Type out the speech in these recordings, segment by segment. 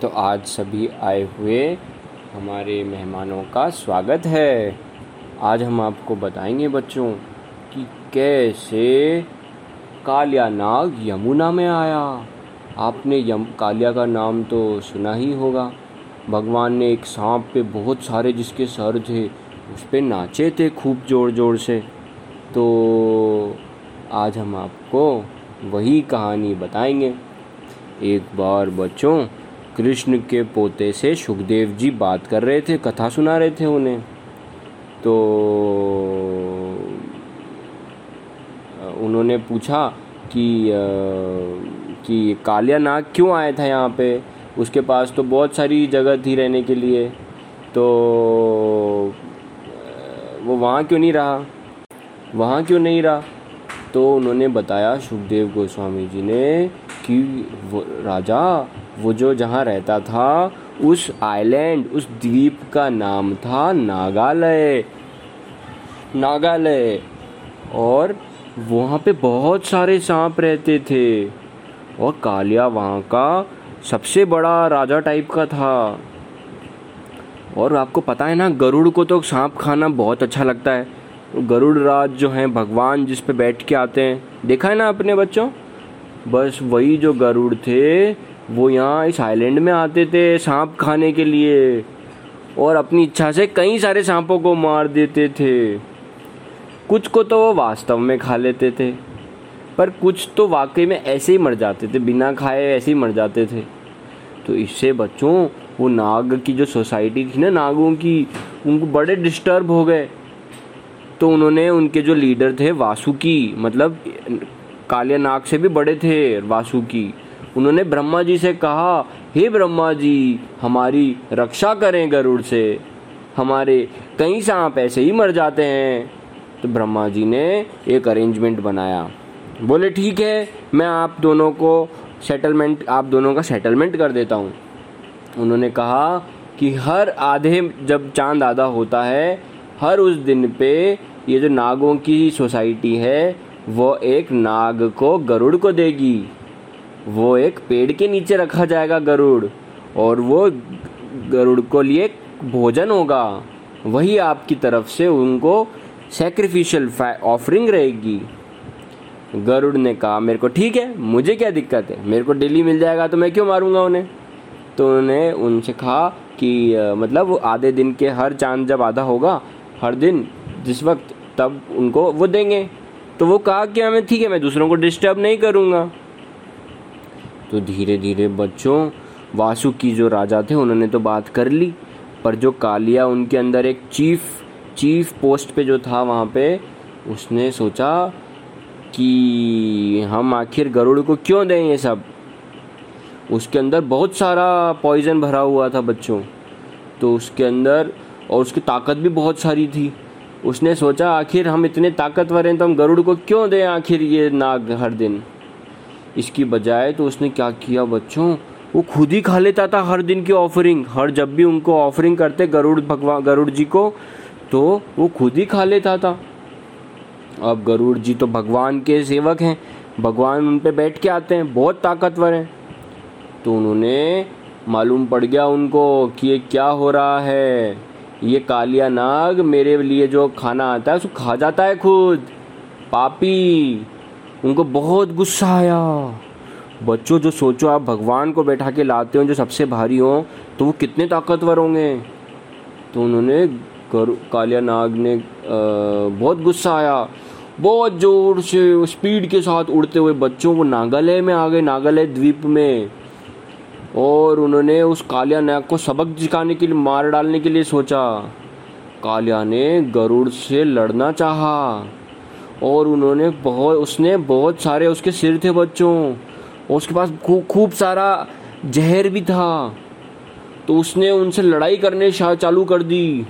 तो आज सभी आए हुए हमारे मेहमानों का स्वागत है। आज हम आपको बताएँगे बच्चों कि कैसे कालिया नाग यमुना में आया। आपने यम, कालिया का नाम तो सुना ही होगा। भगवान ने एक सांप पे बहुत सारे जिसके सर थे, उस पर नाचे थे खूब ज़ोर ज़ोर से। तो आज हम आपको वही कहानी बताएँगे। एक बार बच्चों कृष्ण के पोते से सुखदेव जी बात कर रहे थे, कथा सुना रहे थे उन्हें। तो उन्होंने पूछा कि कि कालिया नाग क्यों आया था यहाँ पे? उसके पास तो बहुत सारी जगह थी रहने के लिए। तो वो वहाँ क्यों नहीं रहा? वहाँ क्यों नहीं रहा? तो उन्होंने बताया सुखदेव गोस्वामी जी ने कि राजा वो जो जहाँ रहता था, उस आइलैंड उस द्वीप का नाम था नागालय। नागालय। और वहाँ पे बहुत सारे सांप रहते थे। और कालिया वहाँ का सबसे बड़ा राजा टाइप का था। और आपको पता है ना, गरुड़ को तो सांप खाना बहुत अच्छा लगता है। गरुड़ राज जो हैं, भगवान जिस पे बैठ के आते हैं। देखा है ना अपने बच्चों? बस वही जो गरुड़ थे वो यहाँ इस आइलैंड में आते थे सांप खाने के लिए और अपनी इच्छा से कई सारे सांपों को मार देते थे। कुछ को तो वो वास्तव में खा लेते थे, पर कुछ तो वाकई में ऐसे ही मर जाते थे, बिना खाए ऐसे ही मर जाते थे। तो इससे बच्चों, वो नाग की जो सोसाइटी थी ना, नागों की, उनको बड़े डिस्टर्ब हो गए। तो उन्होंने उनके जो लीडर थे, वासुकी मतलब कालिया नाग से भी बड़े थे वासुकी उन्होंने ब्रह्मा जी से कहा, हे ब्रह्मा जी, हमारी रक्षा करें गरुड़ से। हमारे कई सांप ऐसे ही मर जाते हैं। तो ब्रह्मा जी ने एक अरेंजमेंट बनाया। बोले, ठीक है, मैं आप दोनों को सेटलमेंट आप दोनों का सेटलमेंट कर देता हूँ। उन्होंने कहा कि हर आधे, जब चाँद आधा होता है, हर उस दिन पे ये जो नागों की सोसाइटी है, वो एक नाग को गरुड़ को देगी। वो एक पेड़ के नीचे रखा जाएगा गरुड़, और वो गरुड़ को लिए भोजन होगा। वही आपकी तरफ़ से उनको सेक्रीफिशियल ऑफरिंग रहेगी। गरुड़ ने कहा, मेरे को ठीक है, मुझे क्या दिक्कत है? मेरे को डेली मिल जाएगा तो मैं क्यों मारूँगा उन्हें? तो उन्होंने उनसे कहा कि मतलब आधे दिन के हर चाँद जब आधा होगा, हर दिन जिस वक्त तब उनको वो देंगे। तो वो कहा कि हमें ठीक है, मैं दूसरों को डिस्टर्ब नहीं करूँगा। तो धीरे धीरे बच्चों, वासु की जो राजा थे, उन्होंने तो बात कर ली, पर जो कालिया उनके अंदर एक चीफ चीफ पोस्ट पे जो था वहाँ पे, उसने सोचा कि हम आखिर गरुड़ को क्यों दें ये सब? उसके अंदर बहुत सारा पॉइजन भरा हुआ था बच्चों। तो उसके अंदर, और उसकी ताकत भी बहुत सारी थी। उसने सोचा, आखिर हम इतने ताकतवर हैं तो हम गरुड़ को क्यों दें आखिर ये नाग हर दिन? इसकी बजाय तो उसने क्या किया बच्चों? वो खुद ही खा लेता था हर दिन की ऑफरिंग हर जब भी उनको ऑफरिंग करते गरुड़ भगवान गरुड़ जी को तो वो खुद ही खा लेता था। अब गरुड़ जी तो भगवान के सेवक हैं। भगवान उन पर बैठ के आते हैं, बहुत ताकतवर हैं। तो उन्होंने मालूम पड़ गया उनको कि ये क्या हो रहा है। ये कालिया नाग मेरे लिए जो खाना आता है उसको खा जाता है खुद। पापी। उनको बहुत गुस्सा आया। बच्चों जो सोचो आप भगवान को बैठा के लाते हो जो सबसे भारी हो तो वो कितने ताकतवर होंगे? तो उन्होंने कालिया नाग ने आ, बहुत गुस्सा आया। बहुत ज़ोर से स्पीड के साथ उड़ते हुए बच्चों को नागालय में आ गए नागालय द्वीप में। और उन्होंने उस कालिया नाग को सबक सिखाने के लिए मार डालने के लिए सोचा। कालिया ने गरुड़ से लड़ना चाहा। और उन्होंने बहुत, उसने बहुत सारे उसके सिर थे बच्चों। और उसके पास खूब खूब सारा जहर भी था। तो उसने उनसे लड़ाई करने चालू कर दी।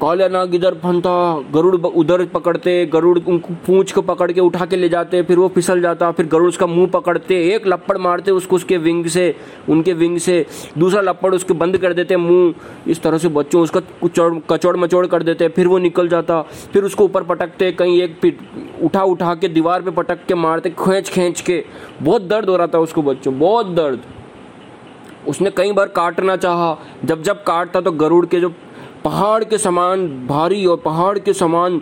कालिया नाग इधर फंता गरुड़ उधर पकड़ते, गरुड़ उनको पूंछ को पकड़ के उठा के ले जाते, फिर वो फिसल जाता, फिर गरुड़ उसका मुँह पकड़ते, एक लपड़ मारते उसको उसके विंग से, उनके विंग से, दूसरा लपड़ उसके बंद कर देते मुँह, इस तरह से बच्चों उसका कुचड़, कचौड़ मचौड़ कर देते, फिर वो निकल जाता, फिर उसको ऊपर पटकते, कहीं एक पिट उठा उठा के दीवार पर पटक के मारते, खींच खींच के, बहुत दर्द हो रहा था उसको बच्चों, बहुत दर्द। उसने कई बार काटना चाहा, जब जब काटता तो गरुड़ के जो पहाड़ के समान भारी और पहाड़ के समान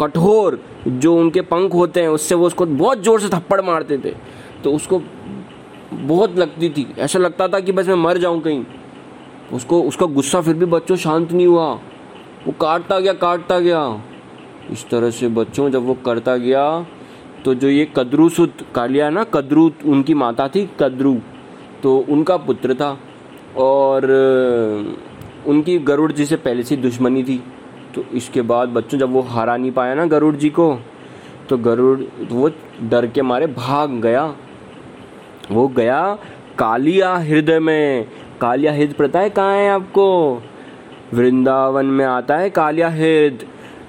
कठोर जो उनके पंख होते हैं, उससे वो उसको बहुत ज़ोर से थप्पड़ मारते थे। तो उसको बहुत लगती थी। ऐसा लगता था कि बस मैं मर जाऊँ कहीं। उसको, उसका गुस्सा फिर भी बच्चों शांत नहीं हुआ। वो काटता गया काटता गया। इस तरह से बच्चों जब वो करता गया तो जो ये कद्रू सुत कालिया ना कद्रू उनकी माता थी, कद्रू। तो उनका पुत्र था। और उनकी गरुड़ जी से पहले से दुश्मनी थी। तो इसके बाद बच्चों, जब वो हरा नहीं पाया ना गरुड़ जी को तो गरुड़ वो डर के मारे भाग गया। वो गया कालिया हृदय में। कालिया हृदय पता है कहाँ है आपको? वृंदावन में आता है कालिया हृदय,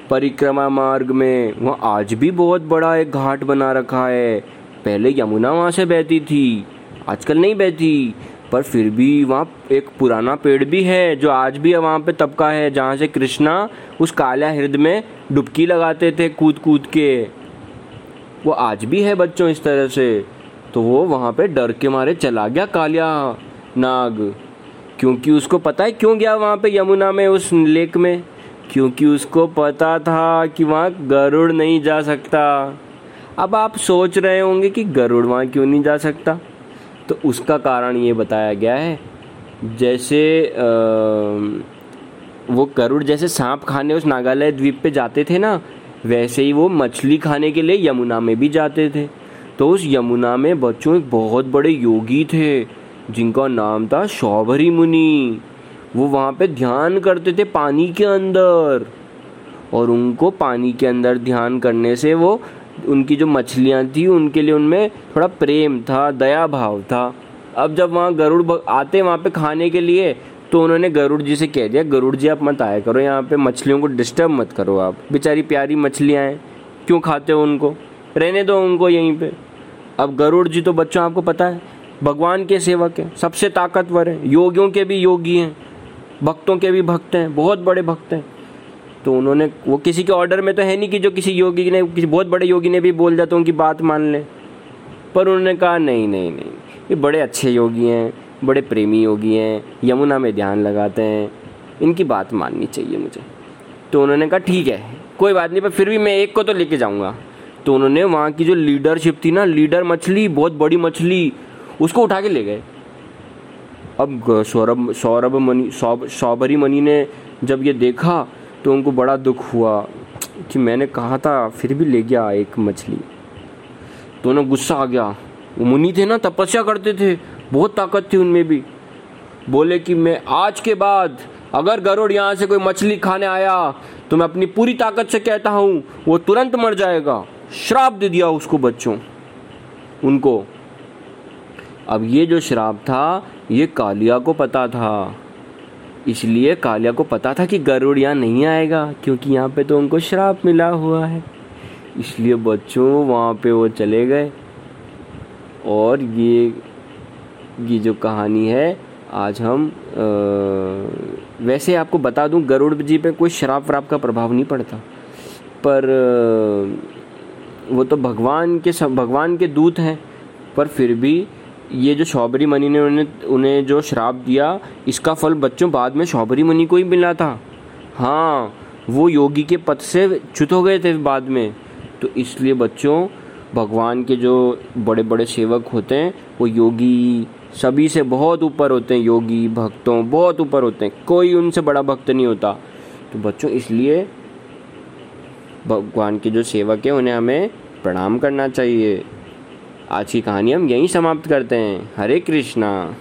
परिक्रमा मार्ग में। वहाँ आज भी बहुत बड़ा एक घाट बना रखा है। पहले यमुना वहाँ से बहती थी, आजकल नहीं बहती। पर फिर भी वहाँ एक पुराना पेड़ भी है, जो आज भी वहाँ पे तबका है, जहाँ से कृष्णा उस काला हृदय में डुबकी लगाते थे कूद कूद के। वो आज भी है बच्चों इस तरह से। तो वो वहाँ पे डर के मारे चला गया कालिया नाग। क्योंकि उसको पता है क्यों गया वहाँ पे यमुना में, उस लेक में? क्योंकि उसको पता था कि वहाँ गरुड़ नहीं जा सकता। अब आप सोच रहे होंगे कि गरुड़ वहाँ क्यों नहीं जा सकता? तो उसका कारण ये बताया गया है जैसे आ, वो गरुड़ जैसे सांप खाने उस नागालय द्वीप पे जाते थे ना वैसे ही वो मछली खाने के लिए यमुना में भी जाते थे। तो उस यमुना में बच्चों एक बहुत बड़े योगी थे जिनका नाम था शौभरी मुनि। वो वहाँ पे ध्यान करते थे पानी के अंदर और उनको पानी के अंदर ध्यान करने से वो उनकी जो मछलियाँ थी, उनके लिए उनमें थोड़ा प्रेम था दया भाव था। अब जब वहाँ गरुड़ आते वहाँ पे खाने के लिए तो उन्होंने गरुड़ जी से कह दिया, गरुड़ जी, आप मत आया करो, यहाँ पे मछलियों को डिस्टर्ब मत करो आप। बेचारी प्यारी मछलियाँ हैं, क्यों खाते हो उनको? रहने दो उनको यहीं पे। अब गरुड़ जी तो बच्चों, आपको पता है, भगवान के सेवक हैं, सबसे ताकतवर हैं, योगियों के भी योगी हैं, भक्तों के भी भक्त हैं, बहुत बड़े भक्त हैं। तो उन्होंने, वो किसी के ऑर्डर में तो है नहीं कि जो किसी योगी ने, किसी बहुत बड़े योगी ने भी बोल दिया तो उनकी बात मान लें। पर उन्होंने कहा, नहीं नहीं नहीं, ये बड़े अच्छे योगी हैं, बड़े प्रेमी योगी हैं, यमुना में ध्यान लगाते हैं, इनकी बात माननी चाहिए मुझे। तो उन्होंने कहा, ठीक है, कोई बात नहीं, पर फिर भी मैं एक को तो लेके जाऊँगा। तो उन्होंने वहाँ की जो लीडरशिप थी ना लीडर मछली, बहुत बड़ी मछली, उसको उठा के ले गए। अब सौरभ सौरभ मनी सौबरी मनी ने जब ये देखा तो उनको बड़ा दुख हुआ कि मैंने कहा था, फिर भी ले गया एक मछली। तो उन्हें गुस्सा आ गया। वो मुनि थे ना, तपस्या करते थे। बहुत ताकत थी उनमें भी। बोले कि मैं आज के बाद, अगर गरुड़ यहाँ से कोई मछली खाने आया तो मैं अपनी पूरी ताकत से कहता हूँ, वो तुरंत मर जाएगा। श्राप दे दिया उसको बच्चों। उनको। अब ये जो श्राप था, ये कालिया को पता था। इसलिए कालिया को पता था कि गरुड़ यहाँ नहीं आएगा क्योंकि यहाँ पे तो उनको श्राप मिला हुआ है। इसलिए बच्चों वहाँ पे वो चले गए। और ये ये जो कहानी है आज हम आ, वैसे आपको बता दूँ गरुड़ जी पे कोई शराब वराब का प्रभाव नहीं पड़ता। पर वो तो भगवान के सब भगवान के दूत हैं पर फिर भी ये जो शौबरी मनी ने उन्हें उन्हें जो श्राप दिया, इसका फल बच्चों बाद में शौबरी मनी को ही मिला था। हाँ वो योगी के पद से च्युत हो गए थे बाद में। तो इसलिए बच्चों, भगवान के जो बड़े बड़े सेवक होते हैं, वो योगी सभी से बहुत ऊपर होते हैं। योगी, भक्तों बहुत ऊपर होते हैं। कोई उनसे बड़ा भक्त नहीं होता। तो बच्चों, इसलिए भगवान के जो सेवक हैं, उन्हें हमें प्रणाम करना चाहिए। आज की कहानी हम यहीं समाप्त करते हैं। हरे कृष्णा।